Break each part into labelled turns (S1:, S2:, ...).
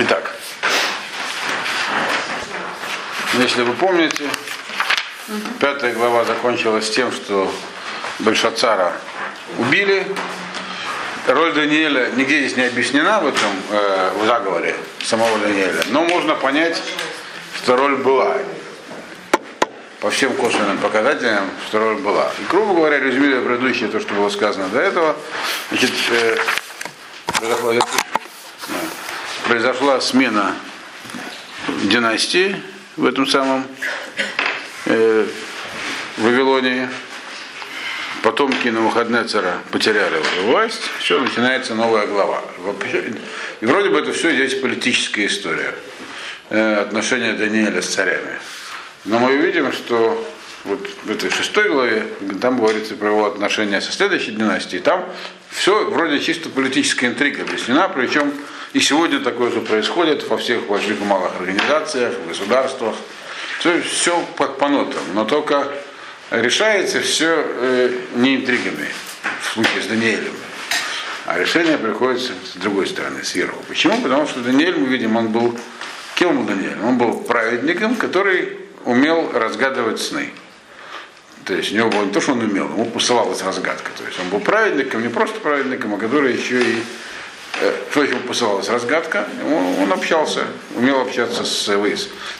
S1: Итак, если вы помните, пятая глава закончилась тем, что Большацара убили. Роль Даниэля нигде здесь не объяснена в этом э, в заговоре самого Даниэля, но можно понять, что роль была. По всем косвенным показателям, что роль была. И, грубо говоря, резюмируя предыдущее, то, что было сказано до этого, значит, э, произошла, смена династии в этом самом э, Вавилонии. Потомки Навуходнецера потеряли власть, все, начинается новая глава. И вроде бы это все здесь политическая история. Э, отношения Даниэля с царями. Но мы видим, что вот в этой шестой главе, там говорится про его отношения со следующей династией, там все вроде чисто политическая интрига объяснена, причем и сегодня такое же происходит во всех больших и малых организациях, государствах. Все, все по, по нотам, но только решается все э, не интригами, в случае с Даниэлем. А решение приходится с другой стороны, сверху. Почему? Потому что Даниэль, мы видим, он был, кем Даниэль? Он был праведником, который умел разгадывать сны. То есть у него было не то, что он умел, ему посылалась разгадка. То есть он был праведником, не просто праведником, а который еще и что ему посылалась разгадка, он, он общался, умел общаться с,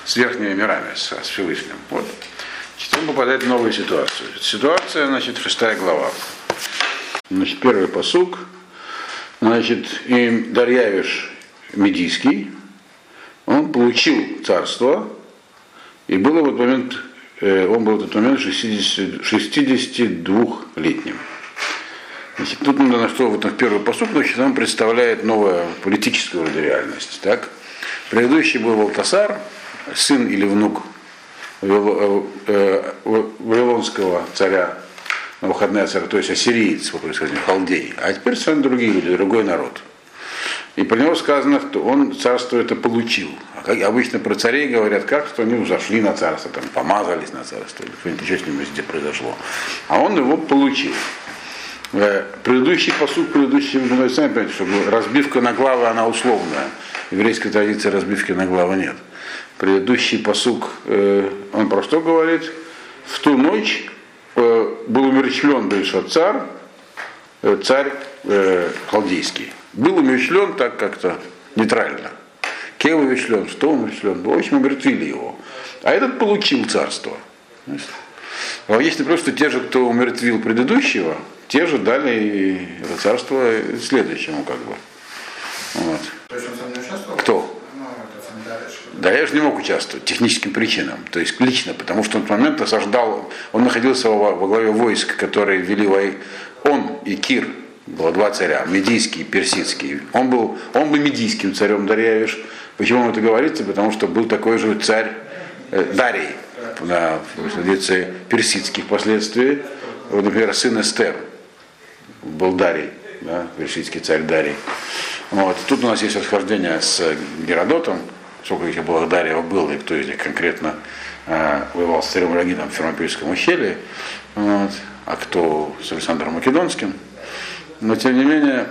S1: с верхними мирами, с, с Всевышним. Вот. Значит, он попадает в новую ситуацию. Ситуация, значит, шестая глава. Значит, первый посук. Значит, им Дарьявиш Медийский, он получил царство, и было в этот момент, э, он был в этот момент 60, 62-летним. Значит, тут на что в первый посуд, значит, он представляет новую политическую реальность. Так? Предыдущий был Валтасар, сын или внук э, э, вавилонского царя Навуходнецера, то есть ассириец по происхождению, халдей. А теперь совершенно другие люди, другой народ. И про него сказано, что он царство это получил. А как обычно про царей говорят, как что они взошли на царство, там, помазались на царство, или что-нибудь еще с ним везде произошло. А он его получил. Э, предыдущий посуд, предыдущий, вы сами понимаете, что разбивка на главы, она условная. В еврейской традиции разбивки на главы нет. Предыдущий посук, э, он про что говорит? В ту ночь э, был умерщвлен Бельшат царь, царь халдейский. Был умерщвлен так как-то нейтрально. Кем умерщвлен, что умерщвлен? В общем, умертвили его. А этот получил царство. Если просто те же, кто умертвил предыдущего, те же дали царство следующему, как бы. Вот. Кто? Ну, да, я же не мог участвовать техническим причинам, то есть лично, потому что в тот момент осаждал, он находился во, во главе войск, которые вели вой... он и Кир, было два царя, медийский и персидский. Он был, он был медийским царем Дарьявиш. Почему это говорится? Потому что был такой же царь э, Дарий, да, в традиции персидских впоследствии, вот, например, сын Эстер, был Дарий, да, персидский царь Дарий. Вот. Тут у нас есть расхождение с Геродотом, сколько этих было Дарьев было, и кто из них конкретно э, воевал с царем Леонидом в Фермопильском ущелье, вот, а кто с Александром Македонским. Но тем не менее,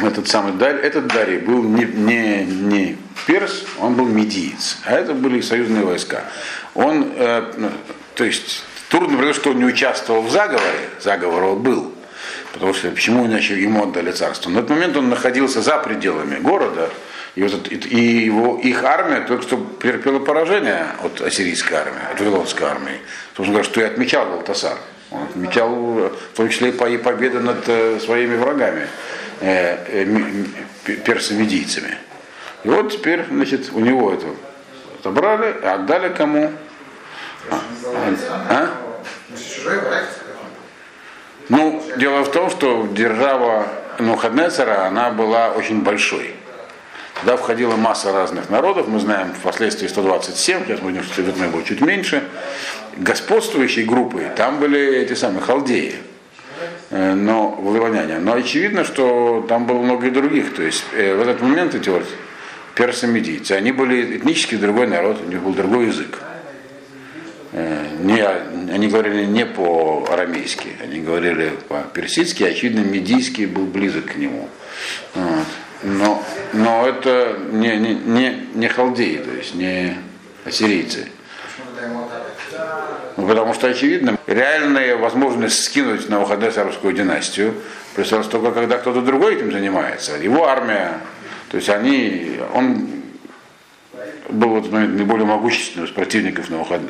S1: этот самый Дарий, этот Дарий был не, не, не перс, он был медиец, а это были союзные войска. Он, э, ну, то есть, трудно сказать, что он не участвовал в заговоре, заговор он был, Потому что почему иначе ему отдали царство? На этот момент он находился за пределами города, и, вот, и его, их армия только что претерпела поражение от ассирийской армии, от вавилонской армии. Собственно говоря, что и отмечал Балтасар. Он отмечал в том числе и победы над э, своими врагами, э, э, персомедийцами. И вот теперь, значит, у него это отобрали, отдали кому? А? а? Ну, дело в том, что держава Нухаднецера, она была очень большой. Туда входила масса разных народов, мы знаем впоследствии 127, сейчас мы видим, что Цветной был чуть меньше. Господствующей группой там были эти самые халдеи, э, но вавилоняне. Но очевидно, что там было много и других. То есть э, в этот момент эти вот персомедийцы, они были этнически другой народ, у них был другой язык. Э, не, они говорили не по-арамейски, они говорили по-персидски, очевидно, медийский был близок к нему. Но но это не, не, не, не халдеи, то есть не ассирийцы. Ну, потому что, очевидно, реальная возможность скинуть на Навуходоносорскую династию представилась только когда кто-то другой этим занимается. Его армия, то есть они, он был в этот момент наиболее могущественным из противников Навуход...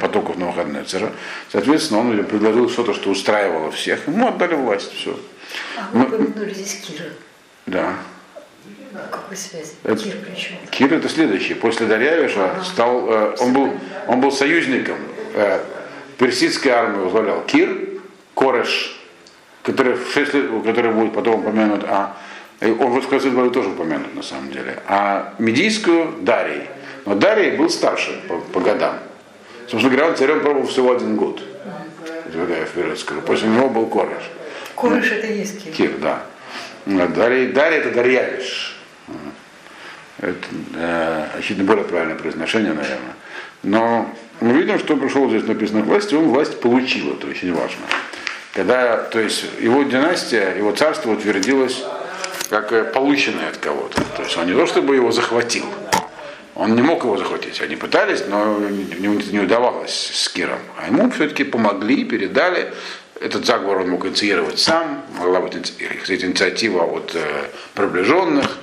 S1: потоков Навуходоносора. Соответственно, он предложил что-то, что устраивало всех. Ему отдали власть, все.
S2: А вы упомянули здесь Кира.
S1: Да.
S2: Какой связь?
S1: Это-
S2: Кир причем?
S1: Кир это следующий. После Дарьявиша стал, э, он, был, он был союзником. Э, персидской армии возглавлял Кир, Кореш, который, в шесть лет, который будет потом упомянут, а э, он в главе тоже упомянут на самом деле. А медийскую Дарий. Но Дарий был старше по, по годам. Собственно говоря, он царем пробовал всего один год. Забегая вперед скажу. После него был Кореш.
S2: Корыш это и есть Кир.
S1: Кир, да. А Дарий, Дарий это Дарьявиш. Это, э, очевидно, более правильное произношение, наверное. Но мы видим, что пришел здесь написано к власти, он власть получил, это очень важно. Когда, то есть его династия, его царство утвердилось как э, полученное от кого-то. То есть он не то чтобы его захватил, он не мог его захватить. Они пытались, но не, удавалось с Киром. А ему все-таки помогли, передали. Этот заговор он мог инициировать сам, могла быть кстати, инициатива от э, приближенных.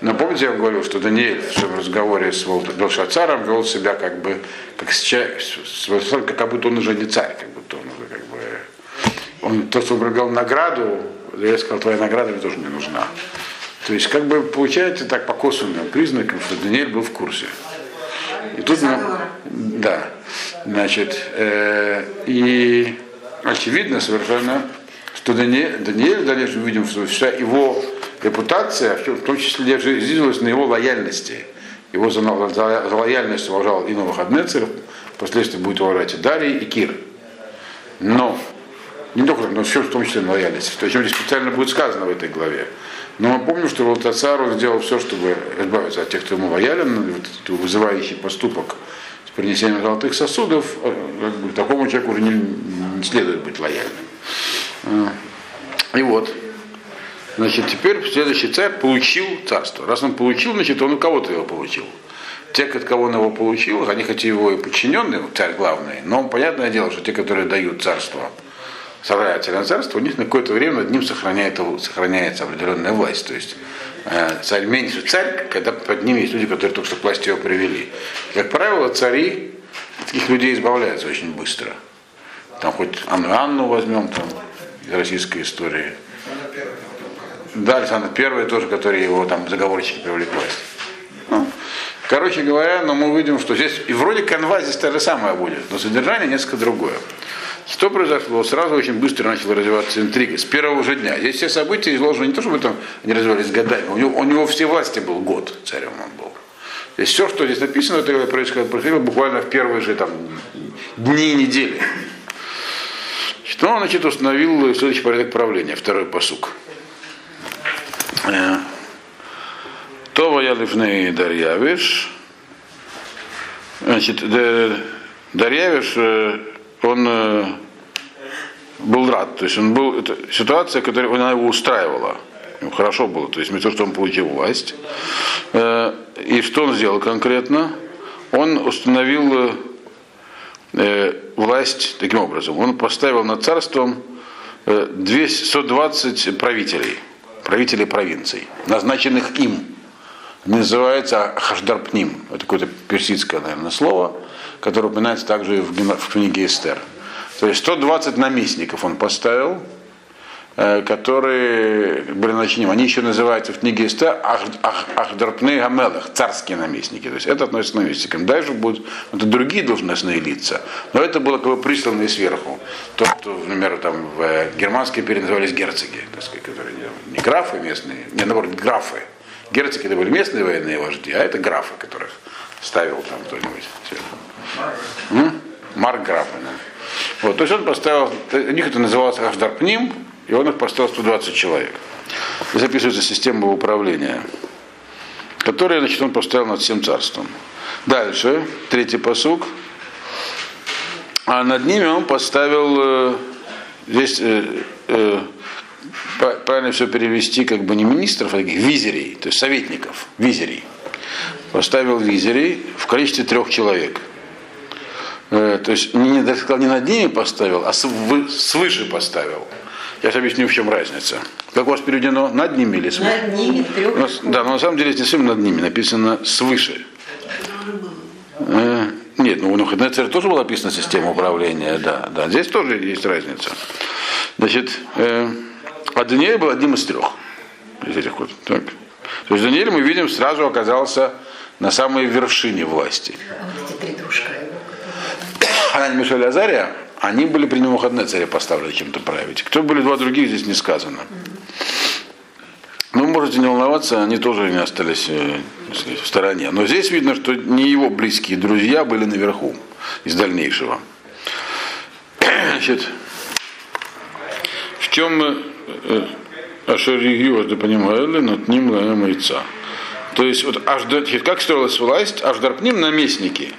S1: Но помните, я вам говорил, что Даниэль в своем разговоре с Белшацаром вел себя как бы, как, с- как будто он уже не царь, как будто он уже как бы он то, что он предлагал награду, я сказал, твоя награда мне тоже не нужна. То есть, как бы получается так по косвенным признакам, что Даниэль был в курсе. И тут, ну, да, значит, э, и очевидно совершенно, что Даниэль, Даниэль в дальнейшем видим, что вся его репутация, в том числе зиждилась на его лояльности. Его за, за- за лояльность уважал и Новохаднецер, впоследствии будет уважать и Дарий, и Кир. Но не только, но все в том числе на лояльность, то, о чем здесь специально будет сказано в этой главе. Но мы помним, что Валтацар он сделал все, чтобы избавиться от тех, кто ему лоялен, вот вызывающий поступок с принесением золотых сосудов, э, как бы, такому человеку уже не, следует быть лояльным. Э, И вот, значит, теперь следующий царь получил царство. Раз он получил, значит, он у кого-то его получил. Те, от кого он его получил, они хоть и его и подчиненные, царь главный, но понятное дело, что те, которые дают царство, на царство, у них на какое-то время над ним сохраняет, сохраняется определенная власть. То есть э, царь меньше царь, когда под ним есть люди, которые только что к власти его привели. Как правило, цари таких людей избавляются очень быстро. Там хоть Анну Анну возьмем, там, из российской истории. Да, Александр Первый тоже, который его там заговорщики привели к власти. Ну, Короче говоря, но мы видим, что здесь, и вроде канва здесь то же самое будет, но содержание несколько другое. Что произошло? Сразу очень быстро начала развиваться интрига. С первого же дня. Здесь все события изложены не то, чтобы там они развивались годами. У него, у него все власти был год, царем он был. То есть все, что здесь написано, это происходило, происходило буквально в первые же там, дни и недели. Что он, значит, установил следующий порядок правления, второй посук. Э, Това я лифней Дарьявиш. Значит, Дарьявиш, э, он э, был рад. То есть он был, это ситуация, которая она его устраивала. Ему хорошо было. То есть не то, что он получил власть. Э, И что он сделал конкретно? Он установил э, власть таким образом. Он поставил над царством э, 200 120 правителей, правителей провинций, назначенных им называется Хашдарпним. Это какое-то персидское, наверное, слово, которое упоминается также и в, в книге Эстер. То есть 120 наместников он поставил, э, которые были начнем. Они еще называются в книге Эстер Ах- Ах- Ахдарпны Гамелах, царские наместники. То есть это относится к наместникам. Дальше будут это другие должностные лица. Но это было как бы присланные сверху. То, что, например, там в э, германской империи назывались герцоги, так сказать, которые не, не графы местные, не наоборот, графы. Герцоги это были местные военные вожди, а это графы, которых ставил там кто-нибудь? Марк графы, да. Вот, то есть он поставил, у них это называлось Аждарпним, и он их поставил 120 человек. И записывается система управления, которую, значит, он поставил над всем царством. Дальше, третий посук. А над ними он поставил, э, здесь э, э, правильно все перевести, как бы не министров, а таких визерей, то есть советников, визерей. Поставил визерей в количестве трех человек. Э, то есть не, не, сказал, не над ними поставил, а свыше поставил. Я сейчас объясню, в чем разница. Как у вас переведено? Над ними или свыше?
S2: Над ними, трех.
S1: Да, но на самом деле здесь над ними написано свыше. Э, нет, ну у Навуходоносора тоже была описана система управления, да, да. Здесь тоже есть разница. Значит, э, а Даниэль был одним из трех из этих вот. Так. То есть Даниэль, мы видим, сразу оказался на самой вершине власти.
S2: А вот эти три дружка
S1: Мишель Азария, они были при нем выходные царе поставлены чем-то править. Кто были два других, здесь не сказано. Ну, можете не волноваться, они тоже не остались э, сказать, в стороне. Но здесь видно, что не его близкие друзья были наверху из дальнейшего. Значит, в чем э, э, Ашаригио, ты понимаешь, над ним яйца. То есть, вот, как строилась власть, Аждарпним наместники.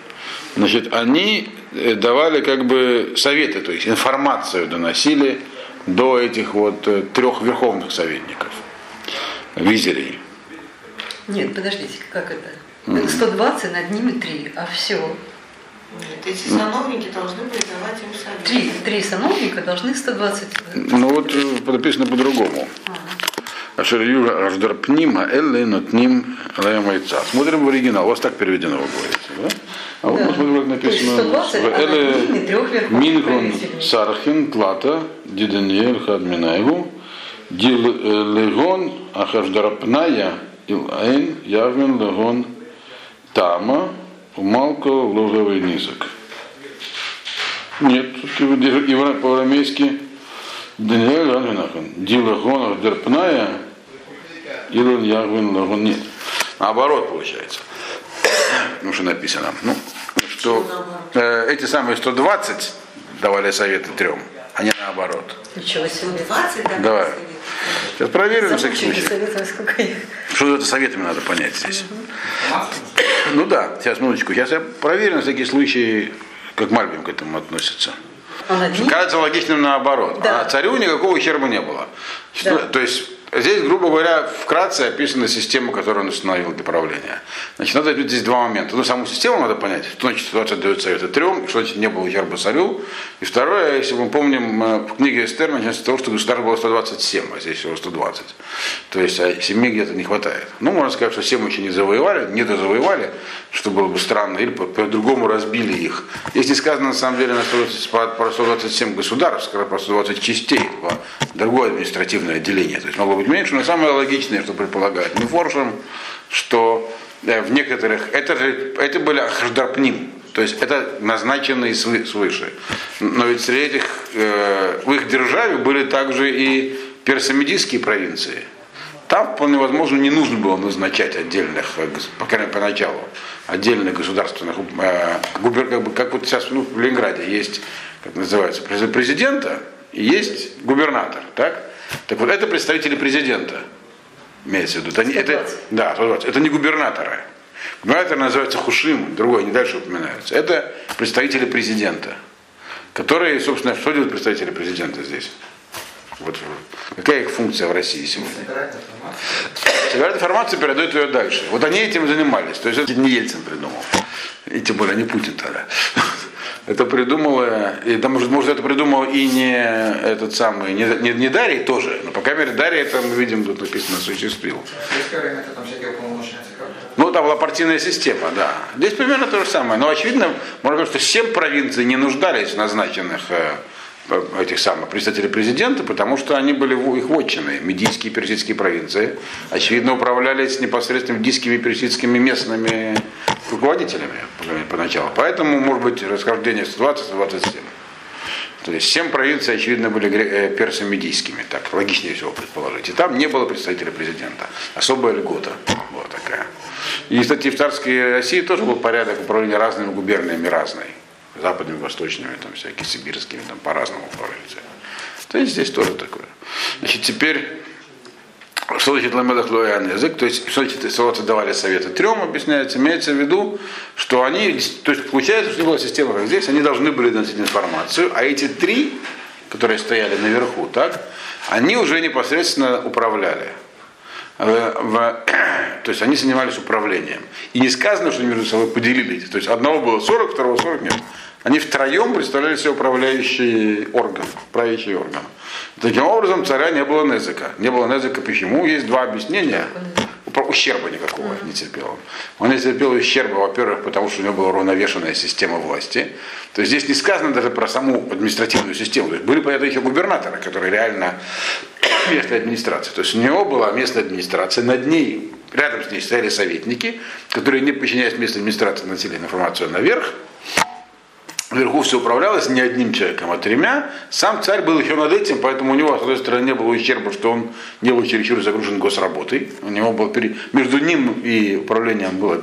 S1: Значит, они давали как бы советы, то есть информацию доносили до этих вот трех верховных советников визерей.
S2: Нет, подождите, как это? 120, над ними 3, а все.
S3: Нет, эти сановники должны были давать им совет.
S2: Три, три сановника должны 120.
S1: Ну вот э, написано по-другому. Ашер Юра Аждарпнима Элли ним Лаямайца. Смотрим в оригинал. У вас так переведено, вы говорите, да? А вот
S2: Да.
S1: посмотрим, как написано.
S2: То есть 120, а
S1: Элли
S2: правителей.
S1: Сархин Тлата Диданиэль Хадминаеву Дил э, Легон Ахаждарпная Илайн Явен Легон Тама Умалко Лозовый Низок. Нет, тут по-арамейски Даниэль Ранвинахан. Дилахон Дерпная Илон Ягвин Лагон. Нет. Наоборот получается. Ну, что написано. Ну, что э, эти самые 120 давали советы трем, а не наоборот.
S2: Ничего себе.
S3: 20 давали
S1: Давай. Сейчас проверим на всякий случай. Что это советами надо понять здесь. Ну да, сейчас, минуточку. Сейчас я проверю на всякий случай, как Мальбим к этому относится.
S2: А?
S1: Кажется логичным наоборот.
S2: Да.
S1: А царю никакого ущерба не было.
S2: Да.
S1: То есть здесь, грубо говоря, вкратце описана система, которую он установил для правления. Значит, надо здесь два момента. Ну, саму систему надо понять, что значит ситуация дает советы трем, что значит не было ущерба царю. И второе, если мы помним, э, в книге Эстер начинается с того, что государство было 127, а здесь всего 120. То есть а 7 где-то не хватает. Ну, можно сказать, что 7 еще не завоевали, не дозавоевали, что было бы странно, или по- по-другому разбили их. Здесь не сказано, на самом деле, на 120 про- про 127 государств, про 120 частей, другое административное отделение. То есть могло быть меньше, но самое логичное, что предполагает Мифоршем, что э, в некоторых, это, же, это были Ахаждарпним, то есть это назначенные свы- свыше. Но ведь среди этих, э, в их державе были также и персомедийские провинции. Там, вполне возможно, не нужно было назначать отдельных, э, по крайней мере, поначалу, отдельных государственных, э, губер- как, бы, как вот сейчас ну, в Ленинграде есть, как называется, през- президента и есть губернатор, так? Так вот, это представители президента, имеется в виду. Это, это,
S2: 120.
S1: да, 120. это не губернаторы. Губернатор называется Хушим, другой, не дальше упоминается. Это представители президента, которые, собственно, что делают представители президента здесь? Вот какая их функция в России сегодня? Собирают информацию, передают ее дальше. Вот они этим занимались. То есть это не Ельцин придумал. И тем более не Путин тогда. Это придумала, и, да, может, может, это придумал и не этот самый, не, не, не Дарий тоже, но, по крайней мере, Дарий, это мы видим, тут написано, осуществил. Ну, там была партийная система, да. Здесь примерно то же самое. Но, очевидно, можно сказать, что семь провинций не нуждались в назначенных э, этих самых представителей президента, потому что они были их вотчины, медийские и персидские провинции, очевидно, управлялись непосредственно медийскими и персидскими местными руководителями поначалу. Поэтому, может быть, расхождение 120-127. То есть семь провинций, очевидно, были э, персо-медийскими, так логичнее всего предположить. И там не было представителя президента. Особая льгота была такая. И, кстати, в царской России тоже был порядок управления разными губерниями разный. Западными, восточными, там всякие сибирскими, там по-разному управляются. То есть здесь тоже такое. Значит, теперь что значит ламедах язык? То есть, что значит, солоцы давали советы трем, объясняется, имеется в виду, что они, то есть получается, что не была система, как здесь, они должны были доносить информацию, а эти три, которые стояли наверху, так, они уже непосредственно управляли. В- в- то есть они занимались управлением. И не сказано, что они между собой поделились. То есть одного было 40, второго 40 нет. Они втроем представляли себе управляющий орган, правящий орган. Таким образом, царя не было Незыка. Не было Незыка почему? Есть два объяснения. Ущерба никакого не терпел он. Он не терпел ущерба, во-первых, потому что у него была уравновешенная система власти. То есть здесь не сказано даже про саму административную систему. То есть были, понятно, еще губернаторы, которые реально местная администрация. То есть у него была местная администрация, над ней, рядом с ней стояли советники, которые, не подчиняясь местной администрации, носили информацию наверх. Вверху все управлялось не одним человеком, а тремя. Сам царь был еще над этим, поэтому у него, с одной стороны, не было ущерба, что он не был чересчур загружен госработой. У него был пере- Между ним и управлением была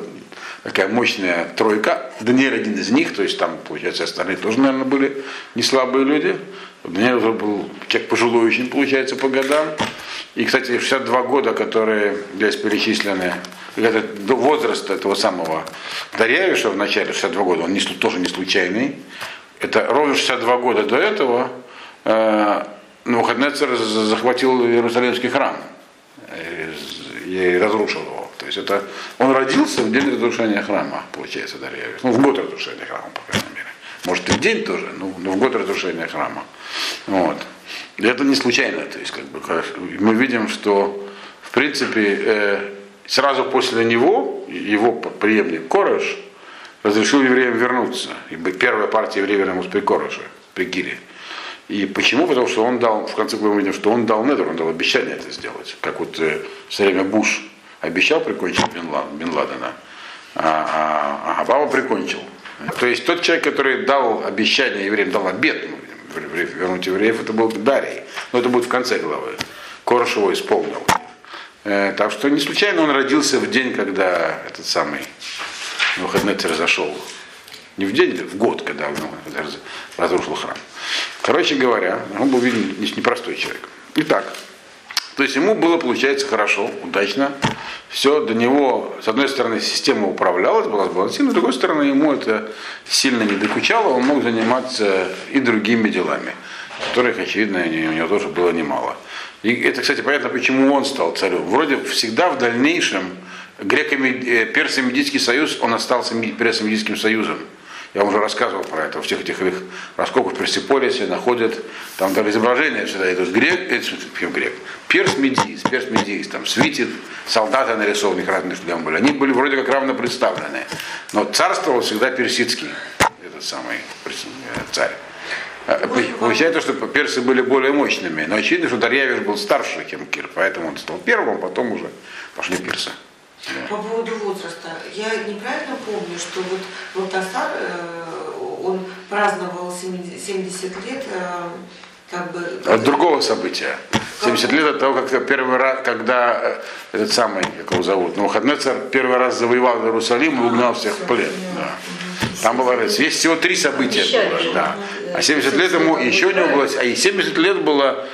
S1: такая мощная тройка. Даниэль один из них, то есть там, получается, остальные тоже, наверное, были не слабые люди. Даниэль уже был человек пожилой очень, получается, по годам. И, кстати, 62 года, которые здесь перечислены, это до возраста этого самого Дарьявиша в начале 62 года, он не, тоже не случайный. Это ровно 62 года до этого э, Навуходнецер захватил Иерусалимский храм и разрушил его. То есть это он родился в день разрушения храма, получается, Дарьявиш. Ну, в год разрушения храма, по крайней мере. Может и в день тоже, но, но в год разрушения храма. Вот. И это не случайно. То есть, как бы, мы видим, что в принципе э, сразу после него его преемник Корыш разрешил евреям вернуться. И бы- первая партия евреев вернулась при Корыше, при Гире. И почему? Потому что он дал, в конце мы видим, что он дал недр, он дал обещание это сделать. Как вот э, все время Буш обещал прикончить Бен Ладена, а, а, а Обама прикончил. То есть тот человек, который дал обещание евреям, дал обет ну, вернуть евреев, это был Дарий. Но это будет в конце главы. Корж его исполнил. Э, так что не случайно он родился в день, когда этот самый Навуходоносор зашел. Не в день, в год, когда он разрушил храм. Короче говоря, он был, видно, не- непростой человек. Итак, то есть ему было, получается, хорошо, удачно. Все до него, с одной стороны, система управлялась, была сбалансирована, с другой стороны, ему это сильно не докучало, он мог заниматься и другими делами, которых, очевидно, у него тоже было немало. И это, кстати, понятно, почему он стал царем. Вроде всегда в дальнейшем греко-медийский персо-медийский союз, он остался персо-медийским союзом. Я вам уже рассказывал про это, во всех этих их раскопах в Персиполисе находят, там даже изображения всегда идут грек, э, грек, перс медиис, перс медиис, там свитит, солдаты нарисованы, их разные шлемы были. Они были вроде как равно представлены. Но царствовал всегда персидский, этот самый э, царь. Э, Получается, что персы были более мощными, но очевидно, что Дарьявиш был старше, чем Кир, поэтому он стал первым, потом уже пошли персы.
S3: По поводу возраста. Я неправильно помню, что вот Валтасар, э, он праздновал 70 70 лет, э, как бы...
S1: От другого события. 70 лет от того, как первый раз, когда э, этот самый, как его зовут, Навуходоносор первый раз завоевал Иерусалим и угнал всех в плен. Да. Там было, есть всего три события. Было, да.
S2: ну,
S1: А 70 лет ему еще него было, а и 70 лет было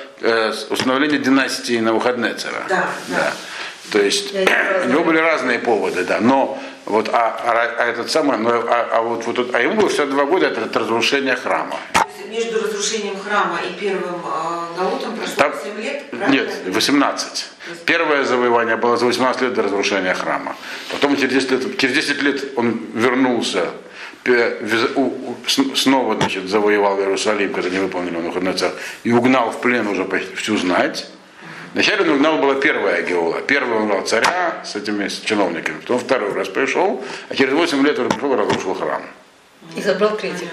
S1: установление династии Навуходоносора.
S3: Да, да.
S1: То есть у него были разные поводы, да. Но вот а, а- а этот самый, но, а, а вот, вот, а ему было 62 года это, это разрушение храма.
S3: Между разрушением храма и первым э, Галутом прошло
S1: Там-
S3: 7 лет, правильно?
S1: Нет, 18. Первое завоевание было за 18 лет до разрушения храма. Потом через 10 лет, через 10 лет он вернулся, снова значит, завоевал Иерусалим, когда не выполнили Навуходоносор, и угнал в плен уже почти всю знать. Вначале он угнал была первая геола. Первый он угнал царя с этими с чиновниками. Потом второй раз пришел, а через 8 лет он пришел и разрушил храм.
S2: И забрал третьих.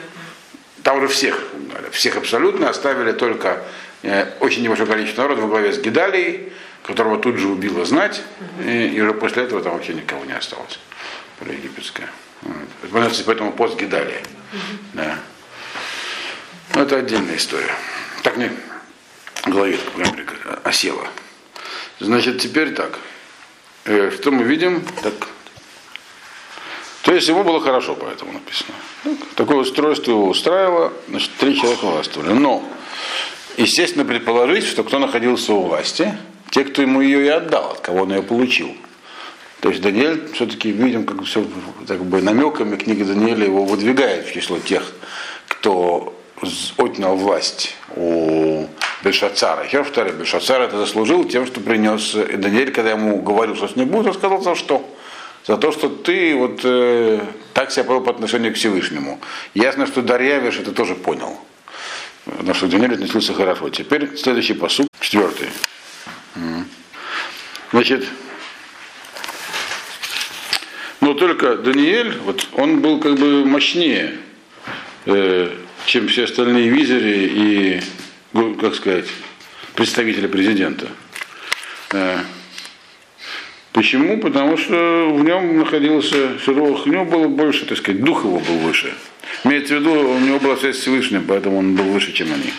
S1: Там уже всех угнали. Всех абсолютно оставили только э, очень небольшое количество народа во главе с Гидалией, которого тут же убило знать, и, и уже после этого там вообще никого не осталось. Египетская. Вот. Поэтому пост Гидалии. Да. Ну, это отдельная история. Так мне в голове прик- осела. Значит, теперь так. Э, что мы видим? Так. То есть ему было хорошо, поэтому написано. Такое устройство его устраивало, значит, три человека властвовали. Но, естественно, предположить, что кто находился у власти, те, кто ему ее и отдал, от кого он ее получил. То есть Даниэль все-таки видим, как все так бы намеками книга Даниэля его выдвигает в число тех, кто отнял власть у Бельшацара. Хер второй. Бельшацар это заслужил тем, что принес Даниэль, когда ему говорил, что с ним будет, он сказал за что? За то, что ты вот э, так себя повел по отношению к Всевышнему. Ясно, что Дарьявиш это тоже понял. Потому что Даниэль относился хорошо. Теперь следующий посуд, четвертый. Значит, но только Даниэль, вот он был как бы мощнее, э, чем все остальные визири и, ну, как сказать, представители президента. Э, почему? Потому что в нем находился широк, у него было больше, так сказать, дух его был выше. Имеется в виду, у него была связь с Всевышним, поэтому он был выше, чем они.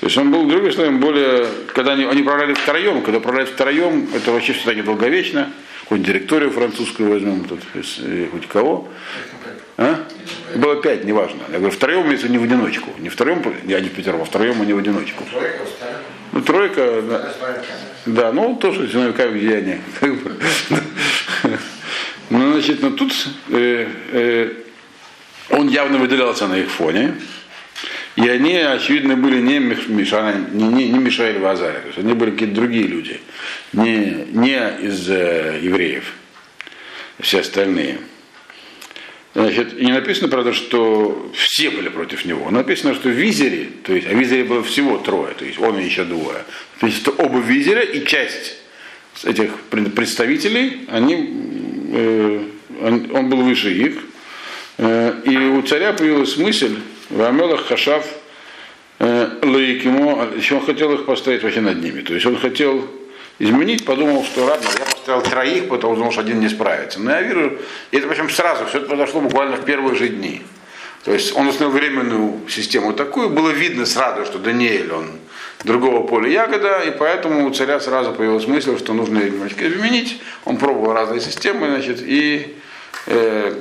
S1: То есть он был, другими словами, более, когда они, они управляли втроем, когда управляют втроем, это вообще все таки долговечно, хоть директорию французскую возьмем, тут, если хоть кого. А? Было пять, неважно. Я говорю, втроем имеется не в одиночку. Не втроем, я не пятером, а втроем, а не в одиночку.
S4: Тройка.
S1: Ну, тройка, да,
S4: Да,
S1: ну, тоже силовиками деяния. Как бы. Ну, значит, ну тут э, э, он явно выделялся на их фоне. И они, очевидно, были не, Миш- Мишана, не, не, не Мишаэль Вазарь, они были какие-то другие люди, не, не из э, евреев, все остальные. Значит, не написано, правда, что все были против него. Написано, что в то есть, а в было всего трое, то есть он и еще двое. То есть что оба визера и часть этих пред- представителей, они, э, он, был выше их. Э, и у царя появилась мысль, Вамелах Хашав э, Лаикимо, еще он хотел их поставить вообще над ними. То есть он хотел изменить, подумал, что ладно, я поставил троих, потому думал, что один не справится. Но я вижу, и это причем сразу, все это произошло буквально в первые же дни. То есть он установил временную систему такую, было видно сразу, что Даниэль, он другого поля ягода, и поэтому у царя сразу появилась мысль, что нужно немножко изменить. Он пробовал разные системы, значит, и э,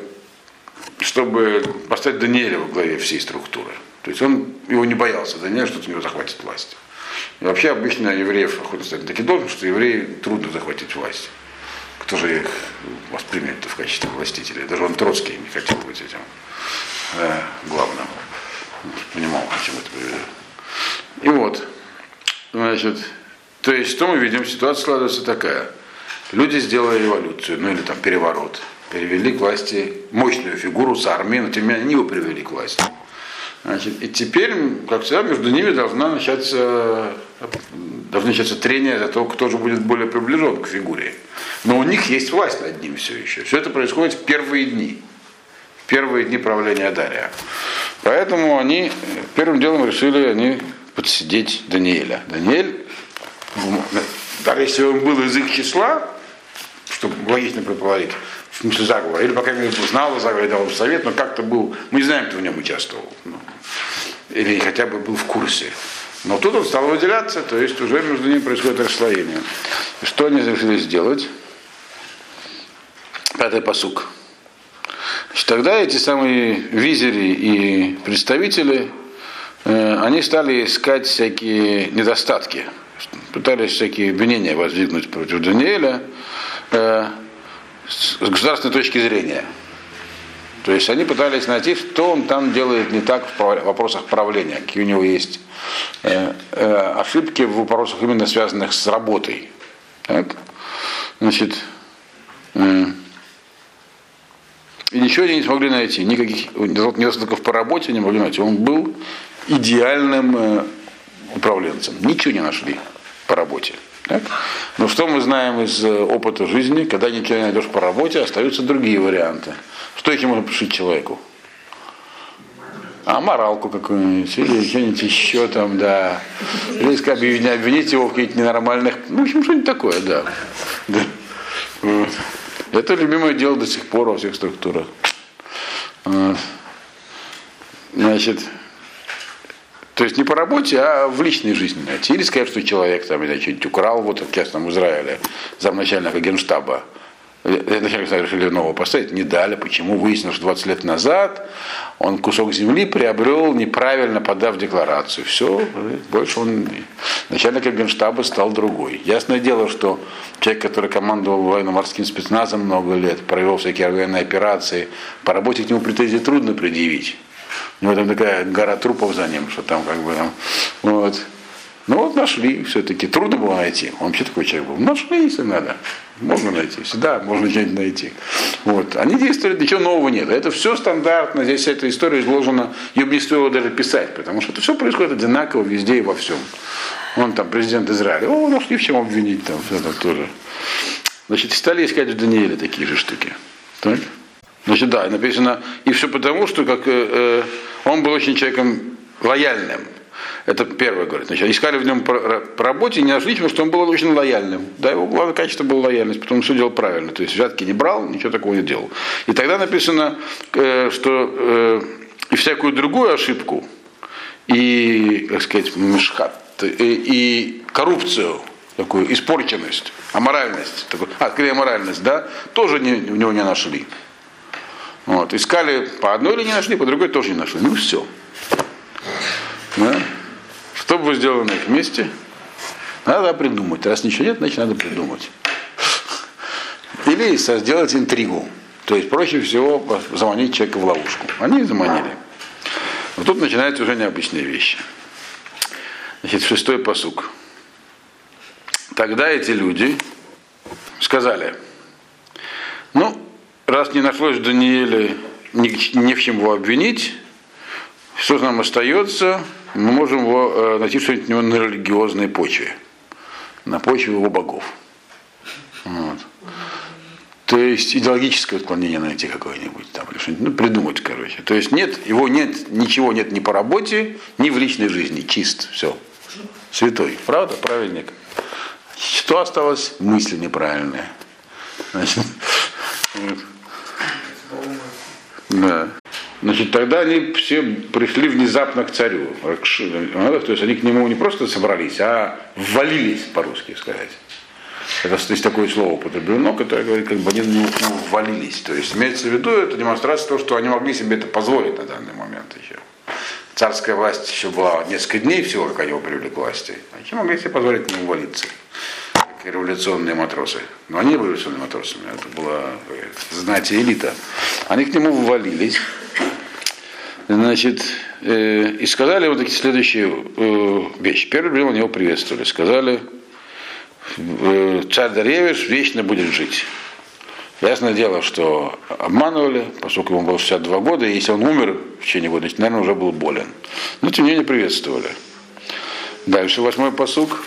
S1: чтобы поставить Даниэля во главе всей структуры. То есть он его не боялся, Даниэль, что у него захватит власть. И вообще обычно евреев охотно ставят такие должности, что евреи трудно захватить власть. Кто же их воспримет в качестве властителей? Даже он Троцкий не хотел быть этим э, главным. Понимал, к чему это приведет. И вот, значит, то есть, что мы видим? Ситуация складывается такая. Люди сделали революцию, ну или там переворот. Перевели к власти мощную фигуру с армией, но тем не менее они его привели к власти. Значит, и теперь, как всегда, между ними должна начаться, должны начаться трения за то, кто же будет более приближен к фигуре. Но у них есть власть над ним все еще. Все это происходит в первые дни. В первые дни правления Дария. Поэтому они первым делом решили они подсидеть Даниэля. Даниэль, даже если он был из их числа, чтобы логично предположить, в смысле заговора, или, по крайней мере, знал о заговоре, дал совет, но как-то был, мы не знаем, кто в нем участвовал. Ну, или хотя бы был в курсе. Но тут он стал выделяться, то есть уже между ними происходит расслоение. Что они решили сделать? Пятый посук. Тогда эти самые визери и представители, э, они стали искать всякие недостатки, пытались всякие обвинения воздвигнуть против Даниэля э, с государственной точки зрения. То есть они пытались найти, что он там делает не так в вопросах правления, какие у него есть э, э, ошибки в вопросах именно связанных с работой. Так? Значит, э, и ничего они не смогли найти, никаких недостатков по работе не могли найти. Он был идеальным э, управленцем. Ничего не нашли по работе. Так? Но что мы знаем из э, опыта жизни, когда ничего не найдешь по работе, остаются другие варианты. Что еще можно пришить человеку? А моралку какую-нибудь, или что-нибудь еще там, да. Или обвинить, обвинить его в каких-то ненормальных, ну, в общем, что-нибудь такое, да. да. Вот. Это любимое дело до сих пор во всех структурах. Значит, то есть не по работе, а в личной жизни найти. Или сказать, что человек там, или что-нибудь украл, вот как сейчас там в Израиле, замначальника генштаба. Э, Начальник решили нового поставить, не дали. Почему? Выяснилось, что 20 лет назад он кусок земли приобрел, неправильно подав декларацию. Все, больше он начальником генштаба стал другой. Ясное дело, что человек, который командовал военно-морским спецназом много лет, провел всякие военные операции, по работе к нему претензии трудно предъявить. У него там такая гора трупов за ним, что там как бы там, вот. Ну вот нашли все-таки. Трудно было найти. Он вообще такой человек был. Нашли, если надо. Можно найти. Всегда можно что-нибудь найти. Вот. Они действовали, ничего нового нет. Это все стандартно. Здесь эта история изложена. Ее бы не стоило даже писать, потому что это все происходит одинаково везде и во всем. Он там президент Израиля. О, нашли в чем обвинить там. Это тоже. Значит, стали искать в Данииле такие же штуки. Так? Значит, да, написано, и все потому, что как, э, э, он был очень человеком лояльным. Это первое говорит. Значит, искали в нем по, по работе не нашли, потому что он был очень лояльным. Да, его главное качество было лояльность, потому что делал правильно. То есть взятки не брал, ничего такого не делал. И тогда написано, э, что э, и всякую другую ошибку, и, как сказать, мешхат, и, и коррупцию, такую испорченность, аморальность, такую, а, скорее аморальность, да, тоже не, в него не нашли. Вот, искали по одной или не нашли, по другой тоже не нашли. Ну все. Да? Что бы вы сделали на их месте? Надо придумать. Раз ничего нет, значит надо придумать. Или сделать интригу. То есть проще всего заманить человека в ловушку. Они заманили. Вот тут начинаются уже необычные вещи. Значит, шестой посук. Тогда эти люди сказали, ну, раз не нашлось в Данииле ни, в чем его обвинить, что нам остается? Мы можем его, э, найти что-нибудь на религиозной почве, на почве его богов. Вот. То есть идеологическое отклонение найти какое-нибудь там, или что-нибудь, ну, придумать, короче. То есть нет, его нет, ничего нет ни по работе, ни в личной жизни, чист, все. Святой, правда, праведник. Что осталось? Мысли неправильные. Значит, вот. Да. Значит, тогда они все пришли внезапно к царю. То есть они к нему не просто собрались, а ввалились, по-русски сказать. Это есть такое слово употреблено, которое говорит, как бы они на него ввалились. То есть имеется в виду, это демонстрация того, что они могли себе это позволить на данный момент еще. Царская власть еще была несколько дней всего, как они его привели к власти. Они могли себе позволить не революционные матросы. Но они были революционными матросами, это была, знаете, элита. Они к нему ввалились, значит, э, и сказали вот такие следующие э, вещи. Первый дело, они его приветствовали. Сказали, э, царь Даревиш вечно будет жить. Ясное дело, что обманывали, поскольку ему было 62 года, и если он умер в течение года, значит, наверное, уже был болен. Но тем не менее приветствовали. Дальше восьмой посук.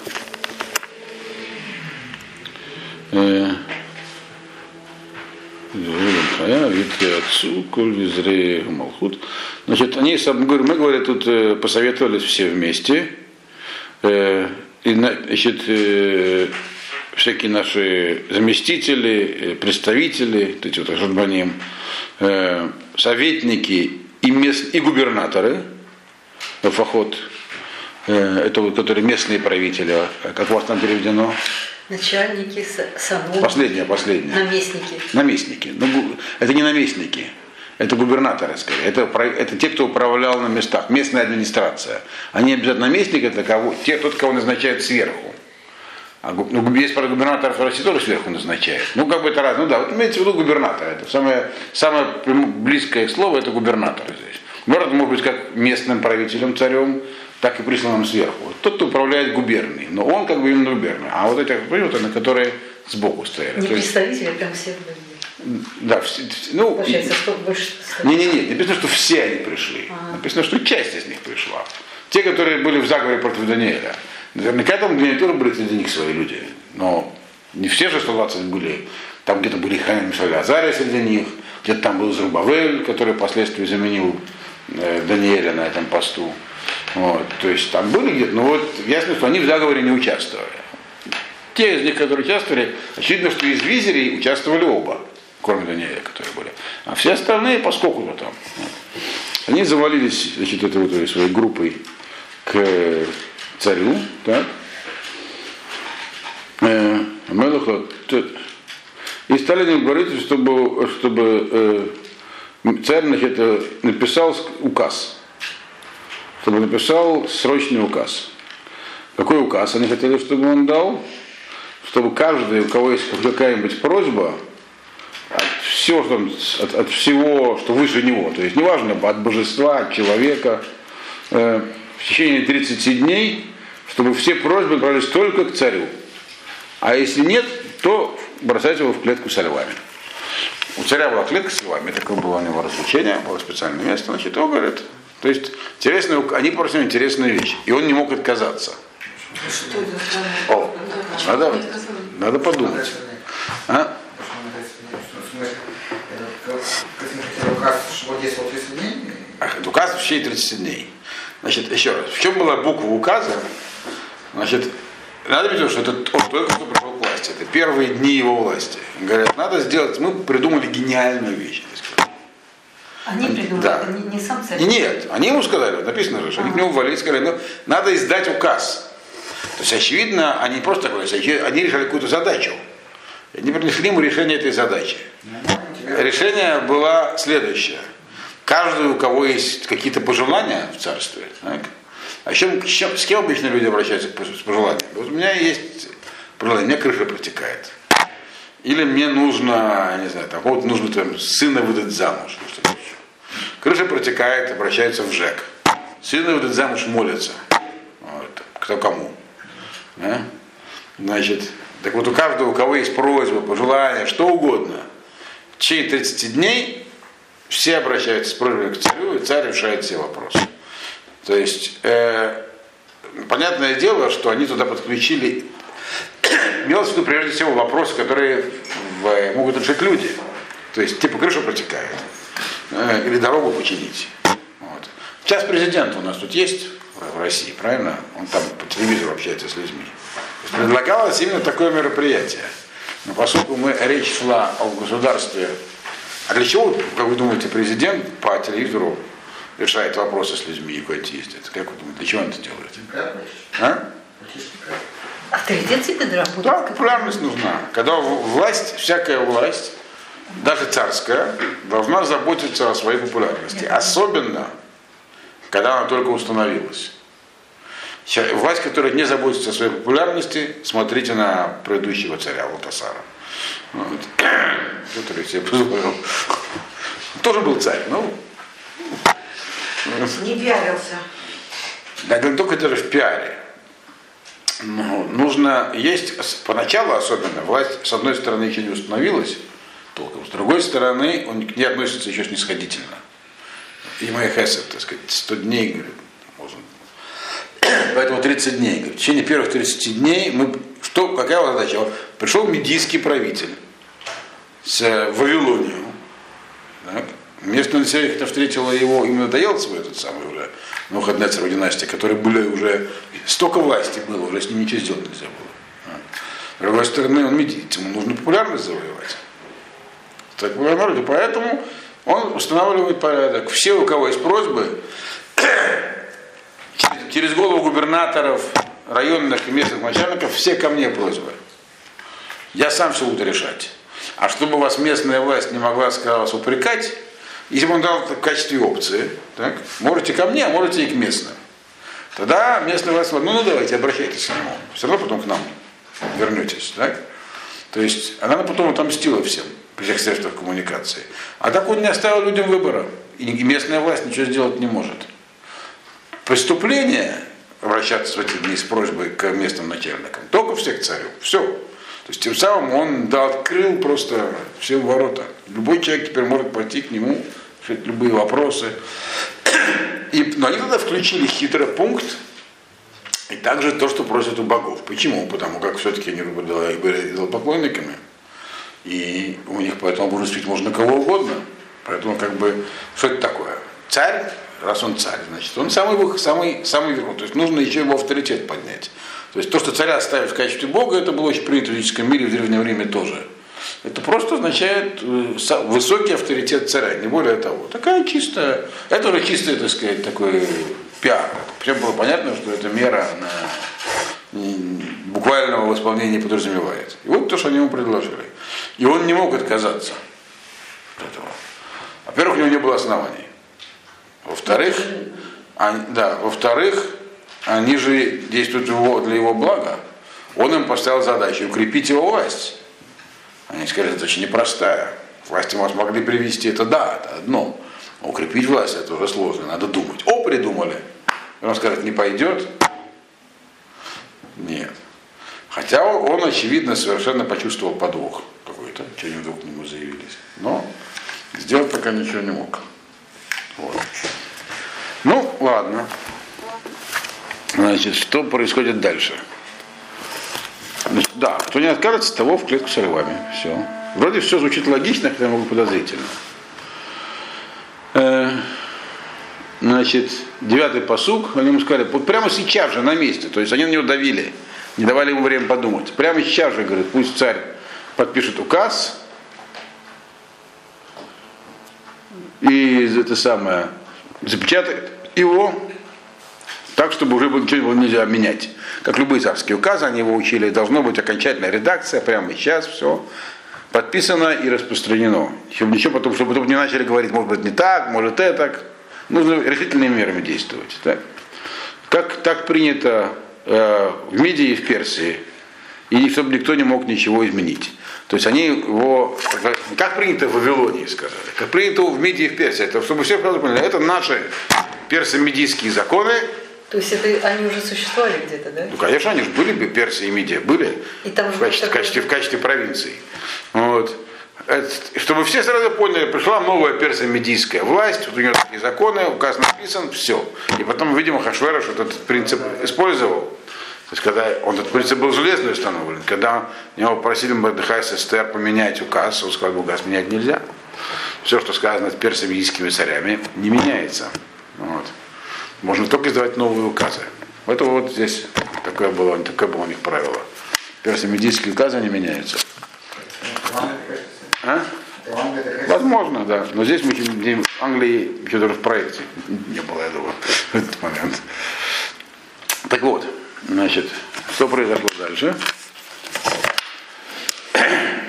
S1: Малхут. Значит, они, мы, говорим, тут э, посоветовались все вместе. Э, и, значит, всякие наши заместители, представители, эти вот Журбаним, советники и, мест, и губернаторы, Фахот, это вот, которые местные правители, как у вас там переведено?
S2: Начальники, сановники.
S1: Последнее, последнее.
S2: Наместники.
S1: Наместники. Ну, это не наместники. Это губернаторы, скорее. Это, это те, кто управлял на местах. Местная администрация. Они обязательно наместник, это кого, те, тот, кого назначают сверху. А, ну, есть, правда, губернатор в России тоже сверху назначает. Ну, как бы это раз. Ну да, вот имеется в виду губернатор. Это самое, самое близкое слово это губернатор здесь. Город может быть как местным правителем, царем, так и присланным сверху. Тот, кто управляет губернией, но он как бы именно губерния. А вот эти вот, на которые сбоку стояли.
S2: Не представители, а прям все
S1: да, все, ну,
S2: Получается, что больше...
S1: Не, не, не, написано, что все они пришли. Ага. Написано, что часть из них пришла. Те, которые были в заговоре против Даниэля. Наверняка там Даниэль тоже были среди них свои люди. Но не все же 120 были. Там где-то были Ханин Мишаль Азария среди них, где-то там был Зрубавель, который впоследствии заменил э, Даниэля на этом посту. Вот, то есть там были где-то, но вот ясно, что они в заговоре не участвовали. Те из них, которые участвовали, очевидно, что из визерей участвовали оба, кроме Даниэля, которые были. А все остальные поскольку-то там. Они завалились, значит, этой вот своей группой к царю, так, э, Мелуха, и стали им говорить, чтобы, чтобы э, царь значит, э, написал указ чтобы написал срочный указ. Какой указ они хотели, чтобы он дал? Чтобы каждый, у кого есть какая-нибудь просьба, от всего, что, от, от всего, что выше него, то есть неважно, от божества, от человека, э, в течение 30 дней чтобы все просьбы брались только к царю. А если нет, то бросать его в клетку со львами. У царя была клетка с львами, такое было у него развлечение, было специальное место, значит, он говорит, то есть интересные, они просили интересную вещь, и он не мог отказаться. О, надо, надо подумать. А?
S4: указ, чтобы действовал 30 дней?
S1: Ах, это указ в течение 30 дней. Значит, еще раз, в чем была буква указа? Значит, надо видеть, что это он только что пришел к власти. Это первые дни его власти. Говорят, надо сделать, мы придумали гениальную вещь.
S2: Они придумали,
S1: Да.
S2: это не, не сам царь.
S1: Нет, они ему сказали, написано же, что они к нему ввалились, сказали, ну, надо издать указ. То есть, очевидно, они не просто такое, они решали какую-то задачу. Они принесли ему решение этой задачи. Решение было следующее. Каждый, у кого есть какие-то пожелания в царстве, так, а с чем, чем- с кем обычно люди обращаются с пож- с пожеланиями? Вот у меня есть пожелание, у меня крыша протекает. Или мне нужно, не знаю, там, вот нужно там, сына выдать замуж. что-то еще. Крыша протекает, обращается в ЖЭК. Сына выдать замуж молятся. Вот. Кто кому. Да? Значит, так вот у каждого, у кого есть просьба, пожелания, что угодно, в течение 30 дней все обращаются с просьбой к царю, и царь решает все вопросы. То есть, э, понятное дело, что они туда подключили, имелось в виду прежде всего вопросы, которые в- могут решить люди. То есть, типа крыша протекает, э, или дорогу починить. Вот. Сейчас президент у нас тут есть в России, правильно? Он там по телевизору общается с людьми. Предлагалось именно такое мероприятие. Но поскольку мы, речь шла о государстве, а для чего, как вы думаете, президент по телевизору решает вопросы с людьми и куда-то ездит? Как вы думаете, для чего он это делает? А?
S2: Авторитет себе доработать.
S1: Да, популярность нужна. Когда власть, всякая власть, даже царская, должна заботиться о своей популярности. Особенно, когда она только установилась. Власть, которая не заботится о своей популярности, смотрите на предыдущего царя Валтасара. Вот. Который себе позволил. Тоже был царь, ну,
S3: Не пиарился.
S1: Да, только это же в пиаре. Ну, нужно есть, поначалу особенно, власть с одной стороны еще не установилась толком, с другой стороны он к ней относится еще снисходительно. И моя хесед, так сказать, 100 дней, говорит, можно. Поэтому 30 дней. Говорит, в течение первых 30 дней мы, что, какая была задача? Вот Пришел медийский правитель с э, Вавилонию. Так. Местное население как-то встретило его, им надоел свой этот самый уже Навуходнецерова династия, которые были уже, столько власти было, уже с ним ничего сделать нельзя было. С другой стороны, он медиец, ему нужно популярность завоевать. Так народ, и поэтому он устанавливает порядок. Все, у кого есть просьбы, через- голову губернаторов, районных и местных начальников, все ко мне просьбы. Я сам все буду решать. А чтобы вас местная власть не могла, сказала, вас упрекать, если бы он дал в качестве опции, так, можете ко мне, а можете и к местным. Тогда местная власть сказала, ну, ну давайте, обращайтесь к нему. Все равно потом к нам вернетесь. Так? То есть она потом отомстила всем при всех средствах коммуникации. А так он не оставил людям выбора. И местная власть ничего сделать не может. Преступление обращаться в эти дни с просьбой к местным начальникам только всех царю. Все. То есть тем самым он да, открыл просто все ворота. Любой человек теперь может пойти к нему, решить любые вопросы. И, но они тогда включили хитрый пункт, и также то, что просят у богов. Почему? Потому как все-таки они были идолопоклонниками. И у них поэтому божествить можно кого угодно. Поэтому как бы, что это такое? Царь, раз он царь, значит, он самый, самый, самый верховный. То есть нужно еще его авторитет поднять. То есть то, что царя ставят в качестве бога, это было очень принято в физическом мире в древнее время тоже. Это просто означает э, высокий авторитет царя, не более того. Такая чистая, это уже чистый, так сказать, такой пиар. Всем было понятно, что эта мера, она м, буквального исполнения не подразумевает. И вот то, что они ему предложили. И он не мог отказаться от этого. Во-первых, у него не было оснований. Во-вторых, они- да, во-вторых, они же действуют его, для его блага. Он им поставил задачу укрепить его власть. Они сказали, это очень непростая. Власть вас могли привести, это да, это одно. А укрепить власть это уже сложно, надо думать. О, придумали. И он скажет, не пойдет. Нет. Хотя он, очевидно, совершенно почувствовал подвох какой-то, что они вдруг к нему заявились. Но сделать пока ничего не мог. Вот. Ну, ладно. Значит, что происходит дальше? Значит, да, кто не откажется, того в клетку с рыбами. Все. Вроде все звучит логично, хотя могу подозрительно. Э, значит, девятый посук, они ему сказали, вот прямо сейчас же на месте, то есть они на него давили, не давали ему время подумать. Прямо сейчас же, говорит, пусть царь подпишет указ, и это самое, запечатает его так, чтобы уже ничего нельзя менять. Как любые царские указы, они его учили, должно быть окончательная редакция, прямо сейчас все подписано и распространено. Чтобы ничего потом, чтобы потом не начали говорить, может быть, не так, может это так. Нужно решительными мерами действовать. Так, как так принято э, в Мидии и в Персии, и чтобы никто не мог ничего изменить. То есть они его, как принято в Вавилонии, сказали, как принято в Мидии и в Персии, это, чтобы все сразу поняли, это наши персо-медийские законы,
S2: То есть это они уже существовали где-то, да?
S1: ну, конечно, они же были, Персия и Мидия были
S2: И там
S1: в качестве, в качестве, в качестве провинций. Вот. Это- чтобы все сразу поняли, пришла новая персо-медийская власть, вот у нее такие законы, указ написан, все. И потом, видимо, Хашвера что этот принцип использовал. То есть, когда он этот принцип был железный установлен, когда его просили Мордыхай с Эстер поменять указ, он сказал, указ менять нельзя. Все, что сказано с персо-медийскими царями, не меняется. Вот. Можно только издавать новые указы. Это вот здесь такое было, такое было у них правило. Персо-медийские указы не меняются. А? Возможно, да. Но здесь мы в Англии еще даже в проекте не было, думаю, в этот момент. Так вот, значит, что произошло дальше?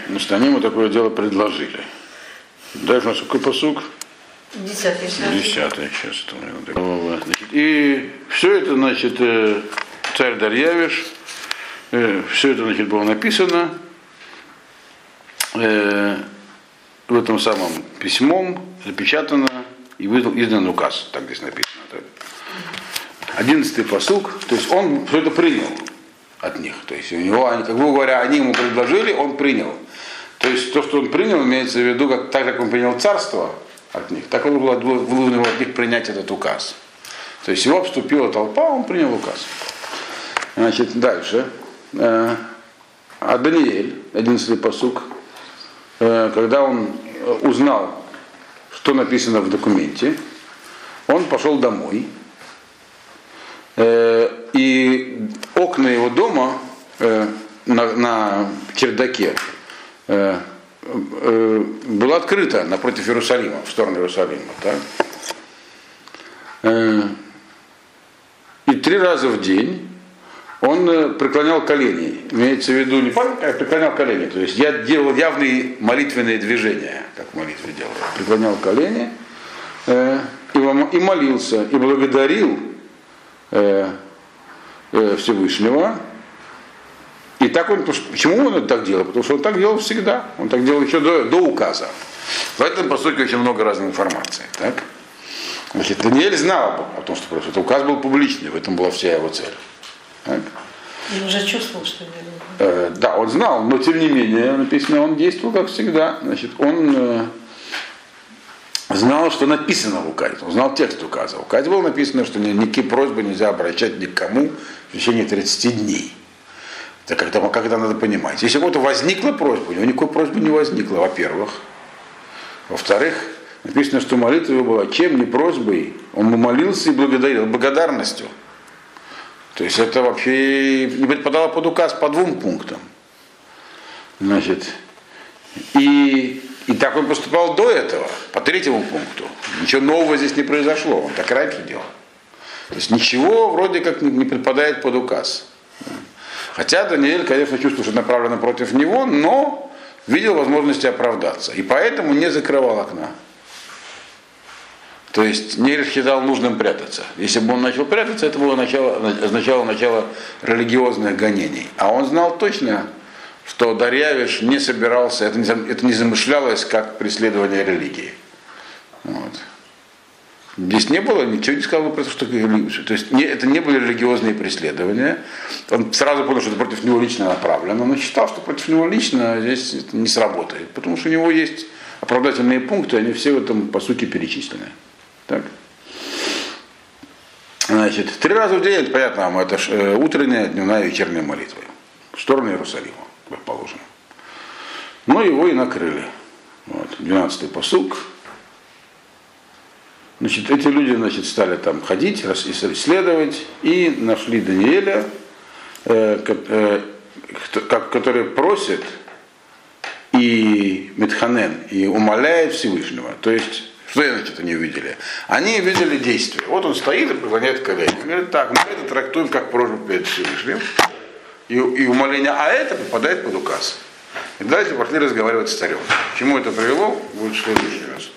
S1: Значит, они ему такое дело предложили. Дальше у нас какой посук?
S2: Десятый.
S1: Десятый, сейчас. Значит, И все это, значит, э, царь Дарьявиш, все это, значит, было написано э, в этом самом письмом, запечатано и выдан, издан указ, так здесь написано. так. Одиннадцатый посук, то есть он все это принял от них. То есть у него, они, как бы говоря, они ему предложили, он принял. То есть то, что он принял, имеется в виду, как, так как он принял царство от них, так он был вынужден от них принять этот указ. То есть его обступила толпа, он принял указ. Значит, дальше. А Даниэль, 11 посук, э, когда он э, узнал, что написано в документе, он пошел домой, и окна его дома э, на, на чердаке э, э, было открыто напротив Иерусалима, в сторону Иерусалима. Э, и три раза в день он э, преклонял колени. Имеется в виду не а преклонял колени. То есть я делал явные молитвенные движения, как в молитве делал. Преклонял колени э, и молился, и благодарил э, э, Всевышнего. И так он, почему он это так делал? Потому что он так делал всегда. Он так делал еще до, до указа. В этом, по сути, очень много разной информации. Так? Значит, Даниэль знал о том, что происходит. Указ был публичный, в этом была вся его цель. Так?
S2: Он уже чувствовал, что.
S1: Э, да, он знал, но тем не менее, написано, он действовал как всегда. Значит, он э, знал, что написано в указе, он знал текст указа. В указе было написано, что ни- никакие просьбы нельзя обращать никому в течение 30 дней. Это когда, как это надо понимать. Если у кого-то возникла просьба, у него никакой просьбы не возникло, во-первых. Во-вторых, написано, что молитва его была чем не просьбой, он молился и благодарил, благодарностью. То есть это вообще не подпадало под указ по двум пунктам. Значит, и, и так он поступал до этого, по третьему пункту. Ничего нового здесь не произошло, он так раньше делал. То есть ничего вроде как не, подпадает под указ. Хотя Даниэль, конечно, чувствовал, что направлено против него, но видел возможности оправдаться. И поэтому не закрывал окна. То есть не считал нужным прятаться. Если бы он начал прятаться, это было начало, означало начало религиозных гонений. А он знал точно, что Дарьявиш не собирался, это не, это не замышлялось как преследование религии. Вот. Здесь не было, ничего не сказал про то, что то есть не, это не были религиозные преследования. Он сразу понял, что это против него лично направлено, но считал, что против него лично здесь это не сработает, потому что у него есть оправдательные пункты, они все в этом по сути перечислены. Так? Значит, три раза в день, понятно вам, это э, утренняя, дневная, вечерняя молитва. В сторону Иерусалима, как положено. Но его и накрыли. Вот, 12-й посук. Значит, эти люди значит, стали там ходить, исследовать, и нашли Даниэля, э, э, который просит и Метханен, и умоляет Всевышнего. То есть, что значит они увидели? Они видели действие. Вот он стоит и преклоняет колени. Говорит, так, мы это трактуем как просьбу перед Всевышним, и, и умоление, а это попадает под указ. И дальше пошли разговаривать с царем. К чему это привело, будет в следующий раз.